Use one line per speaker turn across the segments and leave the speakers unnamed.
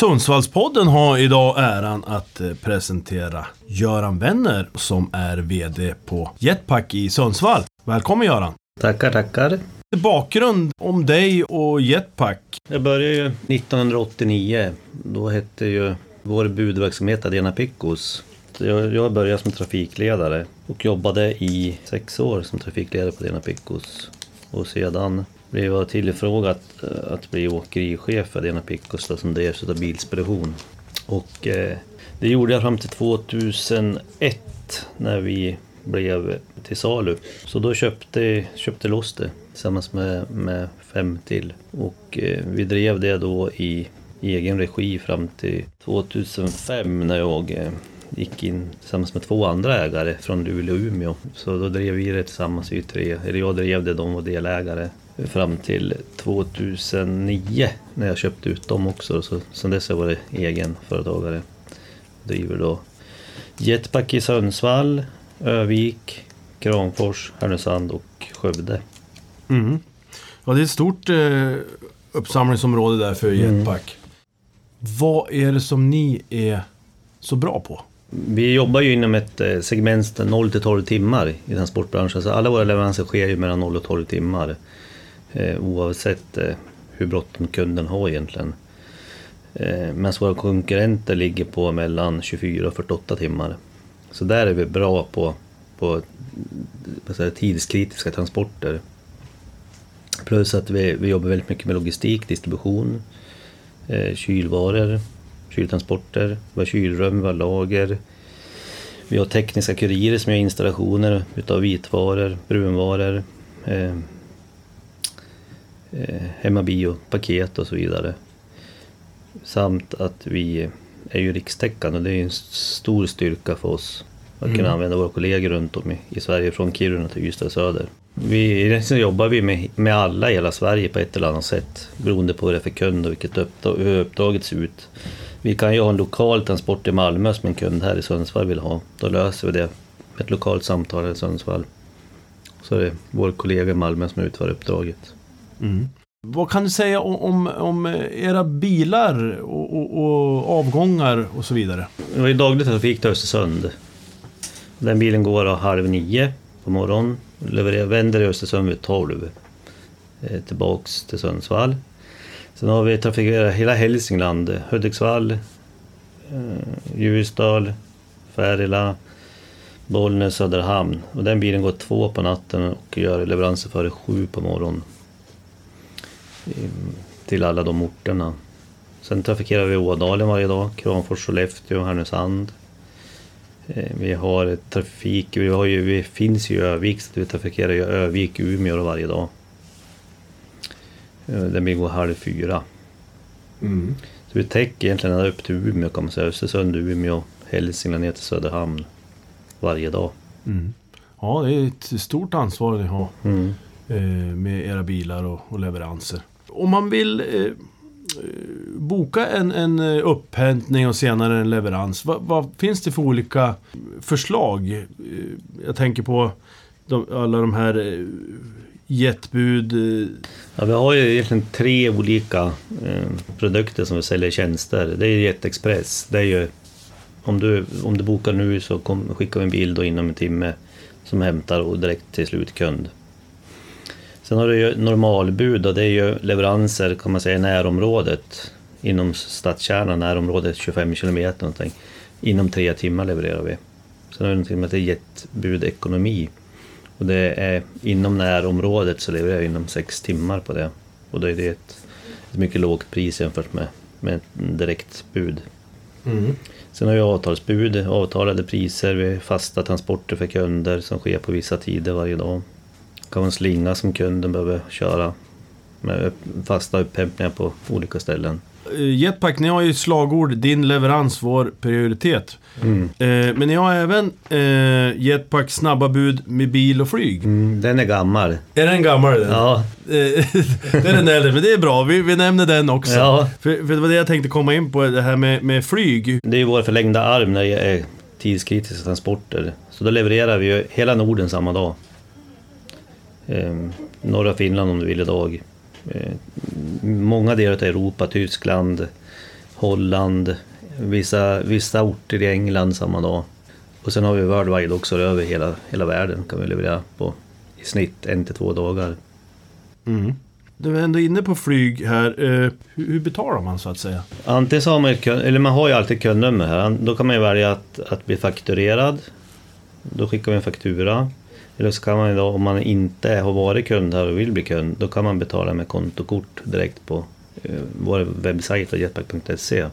Sundsvallspodden har idag äran att eh, presentera Göran Wenner som är VD på Jetpack i Sundsvall. Välkommen Göran!
Tackar, tackar.
Bakgrund om dig och Jetpack.
Jag började ju 1989. Då hette ju vår budverksamhet Adena Piccos. Så Jag, jag började som trafikledare och jobbade i sex år som trafikledare på Adena Piccos. Och sedan blev tillfrågad att, eh, att bli åkerichef för Adena Piccos som drevs av Bilspedition. Och eh, det gjorde jag fram till 2001 när vi blev till salu. Så då köpte, köpte loss det tillsammans med, med fem till. Och eh, vi drev det då i, i egen regi fram till 2005 när jag eh, gick in tillsammans med två andra ägare från Luleå och Umeå. Så då drev vi det tillsammans, vi tre. Eller jag drev det, de var delägare. Fram till 2009 när jag köpte ut dem också. Så sen dess har jag varit egen företagare. Driver då Jetpack i Sundsvall, Övik, Kramfors, Härnösand och Skövde.
Mm. Ja, det är ett stort eh, uppsamlingsområde där för Jetpack. Vad är det som ni är så bra på?
Vi jobbar ju inom ett eh, segment 0 till 12 timmar i transportbranschen. Så alla våra leveranser sker ju mellan 0 och 12 timmar. Eh, oavsett eh, hur bråttom kunden har egentligen. Medan våra konkurrenter ligger på mellan 24 och 48 timmar. Så där är vi bra på, på vad säger, tidskritiska transporter. Plus att vi, vi jobbar väldigt mycket med logistik, distribution, kylvaror, kyltransporter, vi har kylrum, vi har lager. Vi har tekniska kurirer som gör installationer utav vitvaror, brunvaror, eh, eh, hemmabio, paket och så vidare. Samt att vi är ju rikstäckande och det är en stor styrka för oss att kunna använda våra kollegor runt om i, i Sverige, från Kiruna till Ystad och söder. Vi, jobbar vi med, med alla i hela Sverige på ett eller annat sätt beroende på vad det är för kund och vilket uppdrag, hur uppdraget ser ut. Vi kan ju ha en lokal transport i Malmö som en kund här i Sundsvall vill ha. Då löser vi det med ett lokalt samtal här i Sundsvall. Så är det vår kollega i Malmö som utför uppdraget.
Vad kan du säga om, om, era bilar och, och, och avgångar och så vidare?
Vi har ju daglig trafik till Östersund. Den bilen går halv nio på morgonen. Levererar, vänder i Östersund vid tolv. Eh, tillbaks till Sundsvall. Sen har vi trafikerat hela Hälsingland. Hudiksvall, eh, Ljusdal, Färila, Bollnäs, Söderhamn. Och den bilen går två på natten och gör leveranser före sju på morgonen. Till alla de orterna. Sen trafikerar vi Ådalen varje dag, Kramfors, Sollefteå, Härnösand. Eh, vi har trafik, vi, har ju, vi finns ju i Övik så vi trafikerar ju Övik, Umeå varje dag. Eh, Den bilen går halv fyra. Så vi täcker egentligen ända upp till Umeå kan man säga. Östersund, Umeå, Hälsingland ner till Söderhamn. Varje dag.
Ja, det är ett stort ansvar ni har
Mm.
eh, med era bilar och, och leveranser. Om man vill eh, eh, boka en, en eh, upphämtning och senare en leverans, vad, vad finns det för olika förslag? Jag tänker på de, alla de här jetbud. Eh,
ja, vi har ju egentligen tre olika eh, produkter som vi säljer tjänster. Det är JetExpress. Det är ju, om, du, om du bokar nu så kom, skickar vi en bil då inom en timme som hämtar och direkt till slutkund. Sen har du ju normalbud och det är ju leveranser kan man säga i närområdet. Inom stadskärnan, närområdet 25 kilometer någonting. Inom tre timmar levererar vi. Sen har vi någonting som heter jetbud ekonomi. Och det är inom närområdet så levererar vi inom sex timmar på det. Och då är det ett, ett mycket lågt pris jämfört med, med ett direkt bud. Sen har vi avtalsbud, avtalade priser, vi fasta transporter för kunder som sker på vissa tider varje dag. Det kan vara en slinga som kunden behöver köra med fasta upphämtningar på olika ställen.
Eh, Jetpack, ni har ju slagord Din leverans, vår prioritet.
Mm.
Eh, men ni har även eh, Jetpack snabba bud med bil och flyg.
Den är gammal.
Är den gammal den?
Ja,
Eh, det är den äldre, men det är bra. Vi, vi nämner den också.
Ja.
För, för det var det jag tänkte komma in på, det här med, med flyg.
det är ju vår förlängda arm när det är tidskritiska transporter. Så då levererar vi ju hela Norden samma dag. Ehm, norra Finland om du vill idag. Ehm, många delar av Europa, Tyskland, Holland, vissa, vissa orter i England samma dag. Och sen har vi Worldwide också över hela, hela världen kan vi leverera på i snitt en till två dagar.
Mm. Du är ändå inne på flyg här. Eh, hur, betalar man så att säga?
Antingen så har man, eller man har ju alltid kundnummer här. Då kan man ju välja att, att bli fakturerad. Då skickar vi en faktura. Eller så kan man då, om man inte har varit kund här och vill bli kund, då kan man betala med kontokort direkt på eh, vår webbsajt jetpack.se.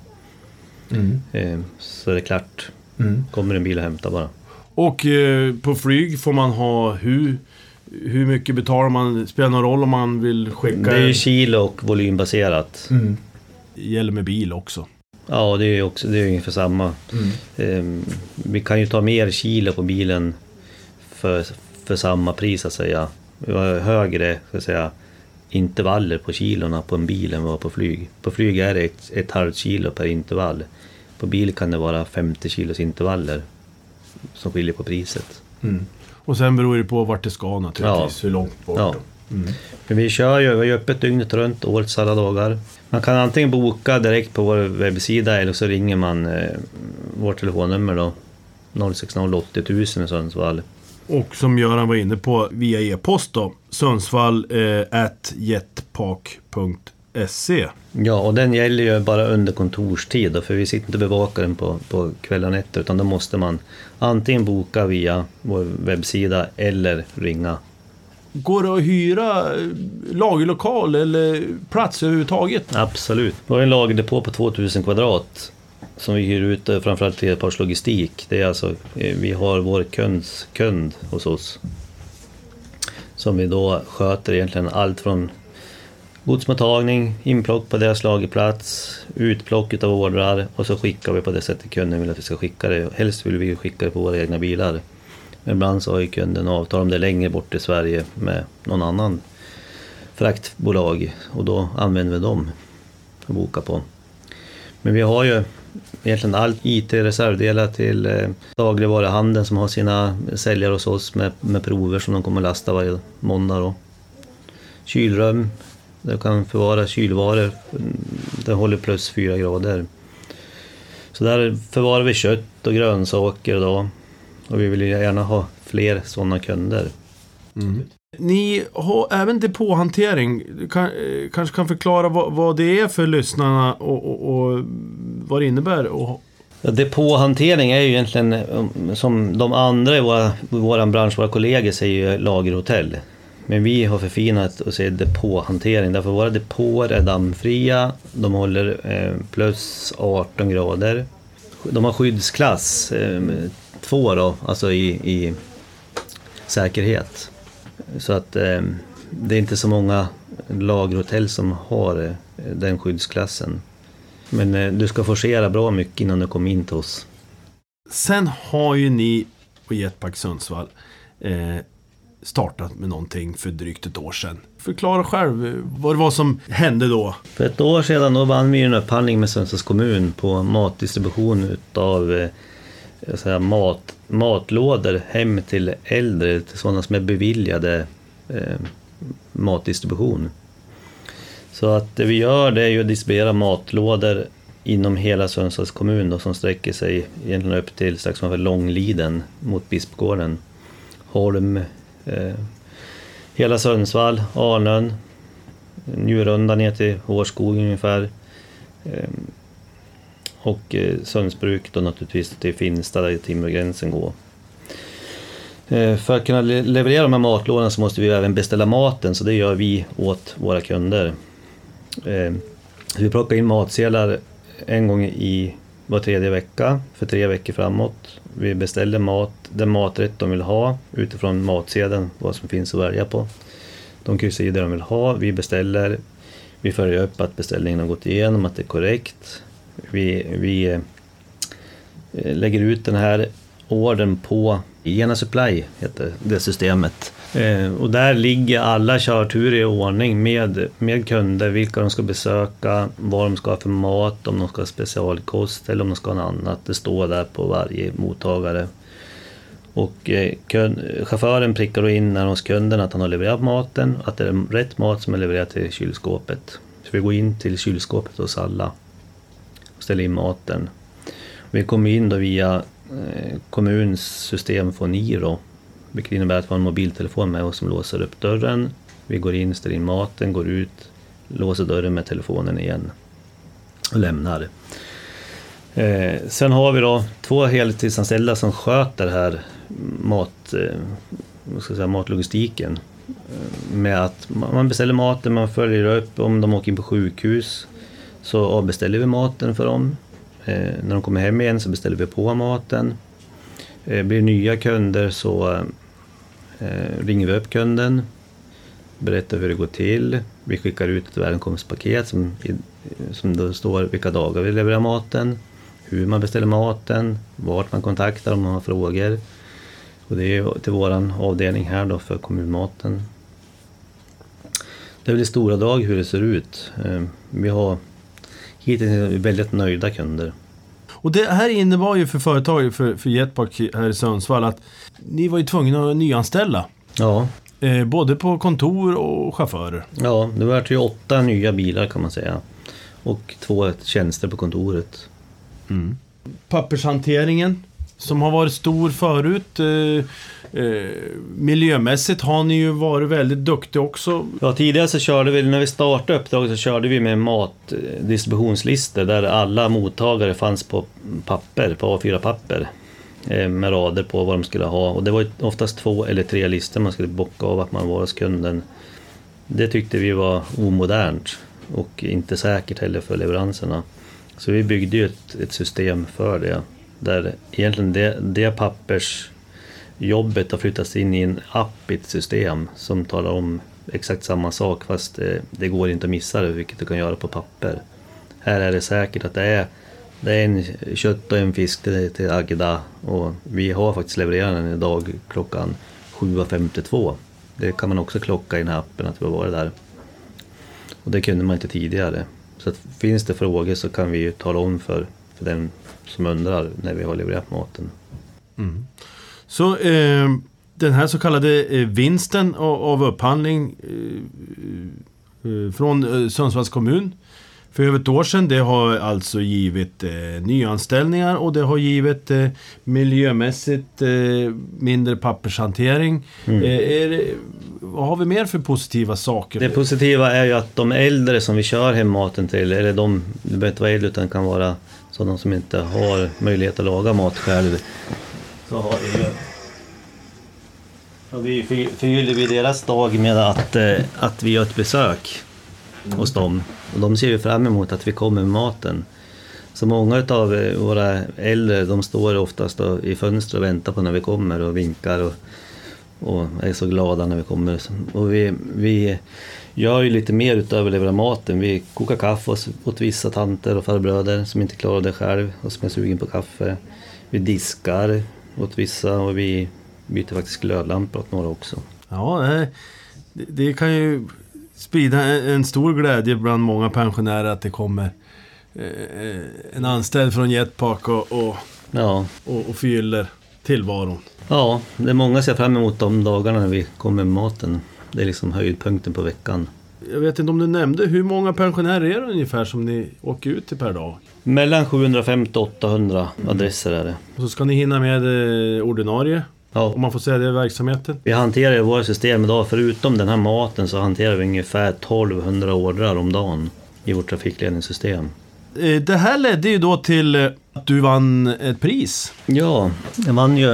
Mm.
Eh, så det är klart.
Mm.
Kommer en bil och hämtar bara.
Och eh, på flyg får man ha hur, hur mycket betalar man? Spelar någon roll om man vill skicka?
Det är ju kilo och volymbaserat.
Mm. Gäller med bil också.
Ja, det är ju också, det är ungefär samma. Eh, vi kan ju ta mer kilo på bilen för, för samma pris att säga. Vi har högre att säga, intervaller på kilorna på en bil än vad på flyg. På flyg är det ett, ett halvt kilo per intervall. På bil kan det vara 50 kilos intervaller som skiljer på priset.
Mm. Och sen beror det på vart det ska naturligtvis. Hur långt bort.
Ja.
Mm.
Men vi kör ju, vi ju öppet dygnet runt, årets alla dagar. Man kan antingen boka direkt på vår webbsida eller så ringer man eh, vårt telefonnummer då. 060 80 000 i Sundsvall.
Och som Göran var inne på via e-post då. Sundsvall eh, jetpark.se.
Ja, och den gäller ju bara under kontorstid då, för vi sitter inte och bevakar den på, på kvällar och nätter utan då måste man antingen boka via vår webbsida eller ringa.
Går det att hyra eh, lagerlokal eller plats överhuvudtaget?
Absolut. Vi har en lagerdepå på 2000 kvadrat som vi hyr ut eh, framförallt till Epars Logistik. Det är alltså, eh, vi har vår kunds kund hos oss. Som vi då sköter egentligen allt från godsmottagning, inplock på deras lagerplats, utplock utav ordrar och så skickar vi på det sättet kunden vill att vi ska skicka det. Helst vill vi skicka det på våra egna bilar. Men ibland så har ju kunden avtal om det är längre bort i Sverige med någon annan fraktbolag och då använder vi dem att boka på. Men vi har ju egentligen allt IT-reservdelar till eh, dagligvaruhandeln som har sina säljare hos oss med, med prover som de kommer att lasta varje måndag. Då. Kylrum, det kan förvara kylvaror, mm, det håller plus fyra grader. Så där förvarar vi kött och grönsaker då. Och vi vill gärna ha fler sådana kunder.
Ni har även depåhantering. Du kan, eh, kanske kan förklara vad, vad det är för lyssnarna och, och, och vad det innebär. Och,
Ja, depåhantering är ju egentligen um, som de andra i våra, vår bransch, våra kollegor säger ju lagerhotell. Men vi har förfinat och säger depåhantering därför våra depåer är dammfria, de håller eh, plus 18 grader. De har skyddsklass eh, 2 då, alltså i, i säkerhet. Så att eh, det är inte så många lagerhotell som har eh, den skyddsklassen. Men eh, du ska forcera bra mycket innan du kommer in till oss.
sen har ju ni på Jetpack Sundsvall eh, startat med någonting för drygt ett år sedan. Förklara själv eh, vad det var som hände då.
För ett år sedan då vann vi en upphandling med Sundsvalls kommun på matdistribution utav säga, mat, matlådor hem till äldre, till sådana som är beviljade eh, matdistribution. Så att det vi gör det är ju att distribuera matlådor inom hela Sundsvalls kommun då, som sträcker sig egentligen upp till strax ovanför Långliden mot Bispgården. Holm, eh, hela Sundsvall, Arnön, Njurunda ner till Hårskog ungefär. Eh, och eh, Sundsbruk då naturligtvis till Finsta där Timrågränsen går. Eh, för att kunna leverera de här matlådorna så måste vi även beställa maten så det gör vi åt våra kunder. Eh, Vi plockar in matsedlar en gång i var tredje vecka för tre veckor framåt. Vi beställer mat, den maträtt de vill ha utifrån matsedeln, vad som finns att välja på. De kryssar i det de vill ha, vi beställer, vi följer upp att beställningen har gått igenom, att det är korrekt. Vi, vi eh, lägger ut den här ordern på Ena Supply, heter det systemet. Eh, och där ligger alla körturer i ordning med, med kunder, vilka de ska besöka, vad de ska ha för mat, om de ska ha specialkost eller om de ska ha något annat. Det står där på varje mottagare. Och eh, kund, chauffören prickar då in när hos kunden att han har levererat maten, att det är rätt mat som är levererad till kylskåpet. Så vi går in till kylskåpet hos alla och ställer in maten. Vi kommer in då via eh, kommuns system Foniro, vilket innebär att vi har en mobiltelefon med oss som låser upp dörren. Vi går in, ställer in maten, går ut, låser dörren med telefonen igen och lämnar. Eh, sen har vi då två heltidsanställda som sköter här mat, eh, vad ska jag säga, matlogistiken. Eh, med att man beställer maten, man följer upp om de åker in på sjukhus så avbeställer vi maten för dem. Eh, när de kommer hem igen så beställer vi på maten. Eh, blir det nya kunder så eh, eh, ringer vi upp kunden, berättar hur det går till. Vi skickar ut ett välkomstpaket som, som då står vilka dagar vi levererar maten hur man beställer maten, vart man kontaktar om man har frågor. Och det är till vår avdelning här då för kommunmaten. Det är väl i stora drag hur det ser ut. Eh, vi har hittills väldigt nöjda kunder.
Och det här innebar ju för företaget, för, för Jetpark här i Sundsvall, att ni var ju tvungna att nyanställa.
Ja.
Eh, både på kontor och chaufförer.
Ja, det var ju åtta nya bilar kan man säga. Och två tjänster på kontoret.
Mm. Pappershanteringen som har varit stor förut. Eh, eh, miljömässigt har ni ju varit väldigt duktiga också.
Ja, tidigare så körde vi, när vi startade uppdraget så körde vi med matdistributionslistor där alla mottagare fanns på papper, på A4-papper. Eh, med rader på vad de skulle ha. Och det var oftast två eller tre listor man skulle bocka av att man var hos kunden. Det tyckte vi var omodernt och inte säkert heller för leveranserna. Så vi byggde ju ett, ett system för det. Där egentligen det, det Jobbet har flyttats in i en app i ett system som talar om exakt samma sak fast det, det, går inte att missa det, vilket du kan göra på papper. Här är det säkert att det är, det är en kött och en fisk till, till Agda och vi har faktiskt levererat den idag klockan 7.52. Det kan man också klocka i den här appen att vi har varit där. Och det kunde man inte tidigare. Så att finns det frågor så kan vi ju tala om för, för den som undrar när vi har levererat maten.
Mm. Så eh, den här så kallade eh, vinsten av, upphandling eh, eh från eh, Sundsvalls kommun för över ett år sedan. Det har alltså givit eh, nyanställningar och det har givit eh, miljömässigt eh, mindre pappershantering. Mm. Det, vad har vi mer för positiva saker?
Det positiva är ju att de äldre som vi kör hem maten till, eller de, det behöver inte vara äldre utan kan vara sådana som inte har möjlighet att laga mat själv. Så har vi ju och vi förgyller vi deras dag med att, eh, att vi gör ett besök hos dem. Och de ser ju fram emot att vi kommer med maten. Så många av eh, våra äldre de står oftast i fönstret och väntar på när vi kommer och vinkar och, och är så glada när vi kommer. Och vi, vi gör ju lite mer utöver att leverera maten. Vi kokar kaffe åt vissa tanter och farbröder som inte klarar det själv och som är sugen på kaffe. Vi diskar åt vissa och vi byter faktiskt glödlampor åt några också.
Ja, det, det kan ju sprida en stor glädje bland många pensionärer att det kommer eh, en anställd från Jetpark och, och, ja. och, och förgyller tillvaron.
Ja, det är många ser fram emot de dagarna när vi kommer med maten. Det är liksom höjdpunkten på veckan.
Jag vet inte om du nämnde, hur många pensionärer är det ungefär som ni åker ut till per dag?
Mellan 750 och 800 adresser är det.
Och så ska ni hinna med ordinarie Ja. Om man får säga det verksamheten.
Vi hanterar i våra system idag, förutom den här maten, så hanterar vi ungefär 1200 ordrar om dagen i vårt trafikledningssystem.
Eh, det här ledde ju då till eh, att du vann ett pris.
Ja, jag vann ju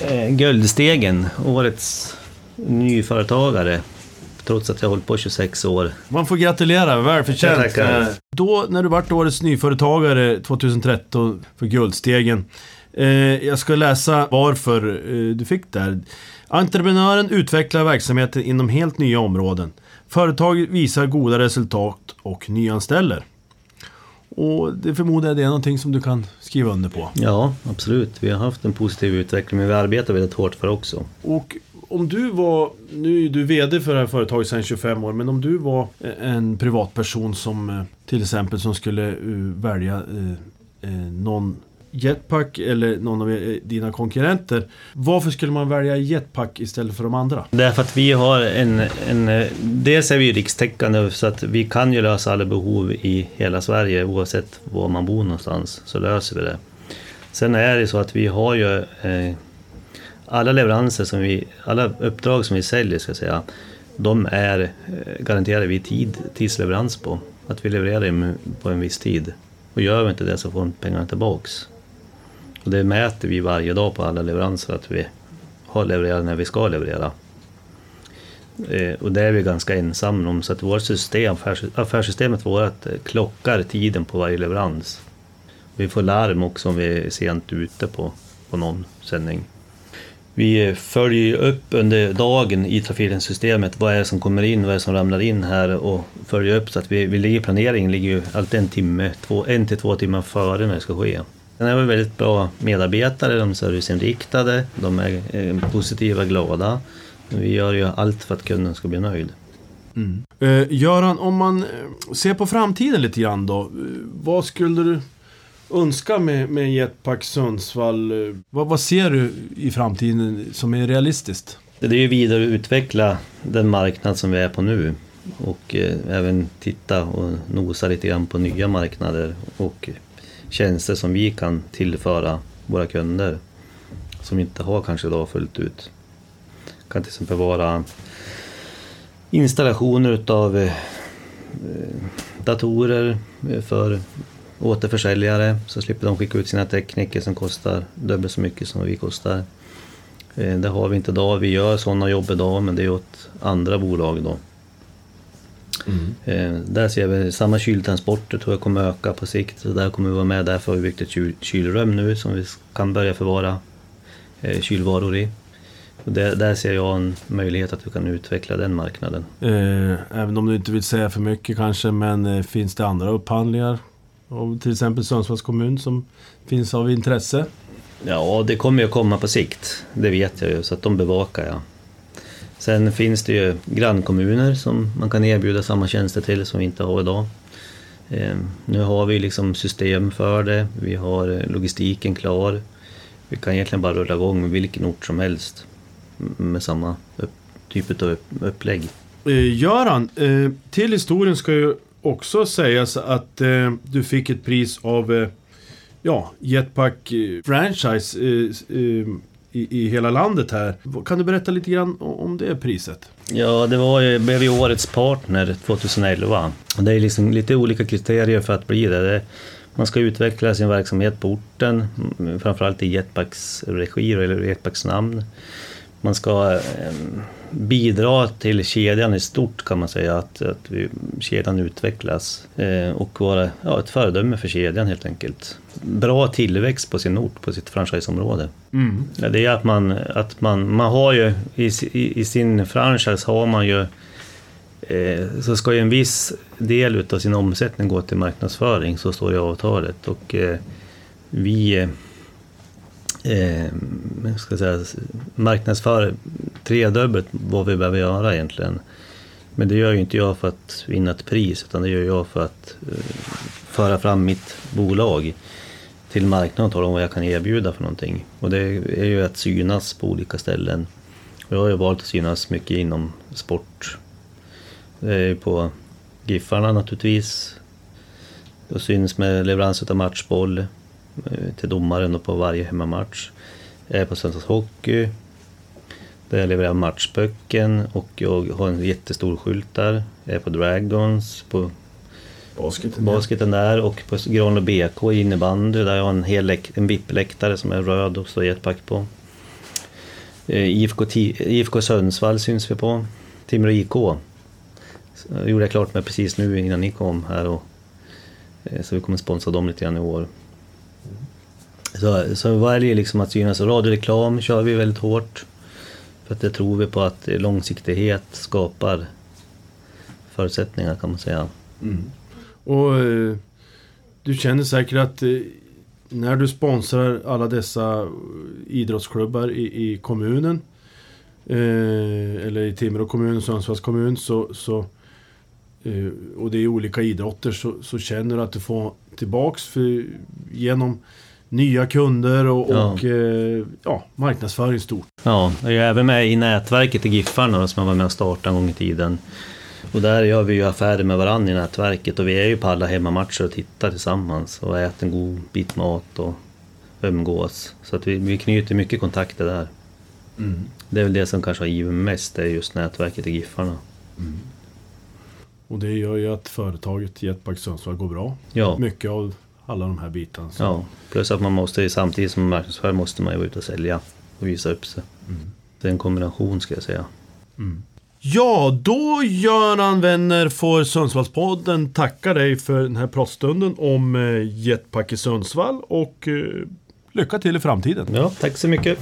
eh, Guldstegen, årets nyföretagare. Trots att jag har hållit på 26 år.
Man får gratulera, välförtjänt. Då när du vart årets nyföretagare 2013 för Guldstegen Eh, jag ska läsa varför eh, du fick det här. Entreprenören utvecklar verksamheten inom helt nya områden. Företaget visar goda resultat och nyanställer. Och det förmodar jag det är någonting som du kan skriva under på.
Ja, absolut. Vi har haft en positiv utveckling men vi arbetar väldigt hårt för också.
Och om du var, nu är du VD för det här företaget sedan 25 år, men om du var eh, en privatperson som eh, till exempel som skulle eh, välja någon Jetpack eller någon av dina konkurrenter. Varför skulle man välja Jetpack istället för de andra?
Därför att vi har en, en... Dels är vi rikstäckande så att vi kan ju lösa alla behov i hela Sverige oavsett var man bor någonstans. Så löser vi det. Sen är det så att vi har ju eh, alla leveranser som vi... Alla uppdrag som vi säljer ska jag säga. De är eh, garanterade vi tid, tidsleverans på. Att vi levererar dem på en viss tid. Och gör vi inte det så får de pengarna tillbaks. Och det mäter vi varje dag på alla leveranser att vi har levererat när vi ska leverera. Eh, och det är vi ganska ensamma om, så att vårt system, affärssystemet vårt eh, klockar tiden på varje leverans. Vi får larm också om vi är sent ute på, på någon sändning. Vi följer upp under dagen i trafikledningssystemet vad är det som kommer in, vad är det som ramlar in här och följer upp så att vi, vi ligger, planeringen ligger ju alltid en timme, två, en till två timmar före när det ska ske. Sen är vi väldigt bra medarbetare, de är serviceinriktade, de är eh, positiva, glada. Vi gör ju allt för att kunden ska bli nöjd. Mm.
Eh, Göran, om man eh, ser på framtiden lite grann då. Eh, vad skulle du önska med, med Jetpack Sundsvall? Eh, Vad, vad ser du i framtiden som är realistiskt?
Det är ju vidareutveckla den marknad som vi är på nu och eh, även titta och nosa lite grann på nya marknader och tjänster som vi kan tillföra våra kunder som inte har kanske idag fullt ut. Det kan till exempel vara installationer utav eh, datorer eh, för återförsäljare så slipper de skicka ut sina tekniker som kostar dubbelt så mycket som vi kostar. Eh, Det har vi inte idag. Vi gör sådana jobb idag men det är åt andra bolag då. Eh, Där ser vi samma kyltransporter tror jag kommer öka på sikt. Så där kommer vi vara med. Därför har vi byggt ett kyl- kylrum nu som vi kan börja förvara eh, kylvaror i. Och där, ser jag en möjlighet att vi kan utveckla den marknaden.
Eh, även om du inte vill säga för mycket kanske, men finns det andra upphandlingar? Av till exempel Sundsvalls kommun som finns av intresse?
Ja, det kommer ju att komma på sikt. Det vet jag ju, så att de bevakar jag. Sen finns det ju grannkommuner som man kan erbjuda samma tjänster till som vi inte har idag. Eh, nu har vi liksom system för det, vi har eh, logistiken klar. Vi kan egentligen bara rulla igång med vilken ort som helst med samma typ av upp, upplägg.
Eh, Göran, eh, till historien ska ju också sägas att eh, du fick ett pris av eh, ja, Jetpack eh, Franchise eh, eh, i, i hela landet här. Kan du berätta lite grann om det priset?
Ja, det var ju, blev ju årets partner 2011. Och det är liksom lite olika kriterier för att bli det. det man ska utveckla sin verksamhet på orten, framförallt i Jetpacks regi eller Jetpacks namn. Man ska eh, bidra till kedjan i stort kan man säga, att, att vi, kedjan utvecklas eh, och vara ja, ett föredöme för kedjan helt enkelt. Bra tillväxt på sin ort, på sitt franchiseområde. Ja, det är att man, att man, man har ju i, i, i sin franchise har man ju eh, så ska ju en viss del utav sin omsättning gå till marknadsföring, så står det i avtalet. Och vi eh, jag ska säga, marknadsför tredubbelt vad vi behöver göra egentligen. Men det gör ju inte jag för att vinna ett pris, utan det gör jag för att eh, föra fram mitt bolag till marknaden och tala om vad jag kan erbjuda för någonting. Och det är ju att synas på olika ställen. Och jag har ju valt att synas mycket inom sport. Det är ju på Giffarna naturligtvis. Jag syns med leverans av matchboll till domaren och på varje hemmamatch. På Sundsvalls Hockey. Där jag levererar matchböcken och jag har en jättestor skylt där. Jag är på Dragons, på
Basketen.
basketen där och på Granlo BK i innebandy där jag har en, hel en VIP-läktare som är röd och står jetpack på. Eh, IFK, IFK Sundsvall syns vi på. Timrå IK. Så det gjorde jag klart med precis nu innan ni kom här och eh, så vi kommer sponsra dem lite grann i år. Så, så väljer liksom att synas. Radioreklam kör vi väldigt hårt. För att det tror vi på att långsiktighet skapar förutsättningar kan man säga. Mm.
Och eh, du känner säkert att eh, när du sponsrar alla dessa eh, idrottsklubbar i, i kommunen eh, eller i Timrå kommun, Sundsvalls kommun så, så eh, och det är olika idrotter så, så känner du att du får tillbaks för, genom nya kunder och,
Ja.
och eh, ja, marknadsföring stort.
Ja, jag är även med i nätverket i Giffarna som jag var med och startade en gång i tiden. Och där gör vi ju affärer med varandra i nätverket och vi är ju på alla hemmamatcher och tittar tillsammans och äter en god bit mat och umgås. Så att vi, vi knyter mycket kontakter där. Det är väl det som kanske har givit mest, det är just nätverket i Giffarna.
Och det gör ju att företaget Jetpack Sundsvall går bra.
Ja,
Mycket av alla de här bitarna. Så.
ja. plus att man måste samtidigt som marknadsför måste man ju vara ute och sälja och visa upp sig. Det är en kombination ska jag säga.
Ja, då Göran Vänner får Sundsvallspodden tacka dig för den här pratstunden om eh, Jetpack i Sundsvall och eh, lycka till i framtiden.
Ja, tack så mycket.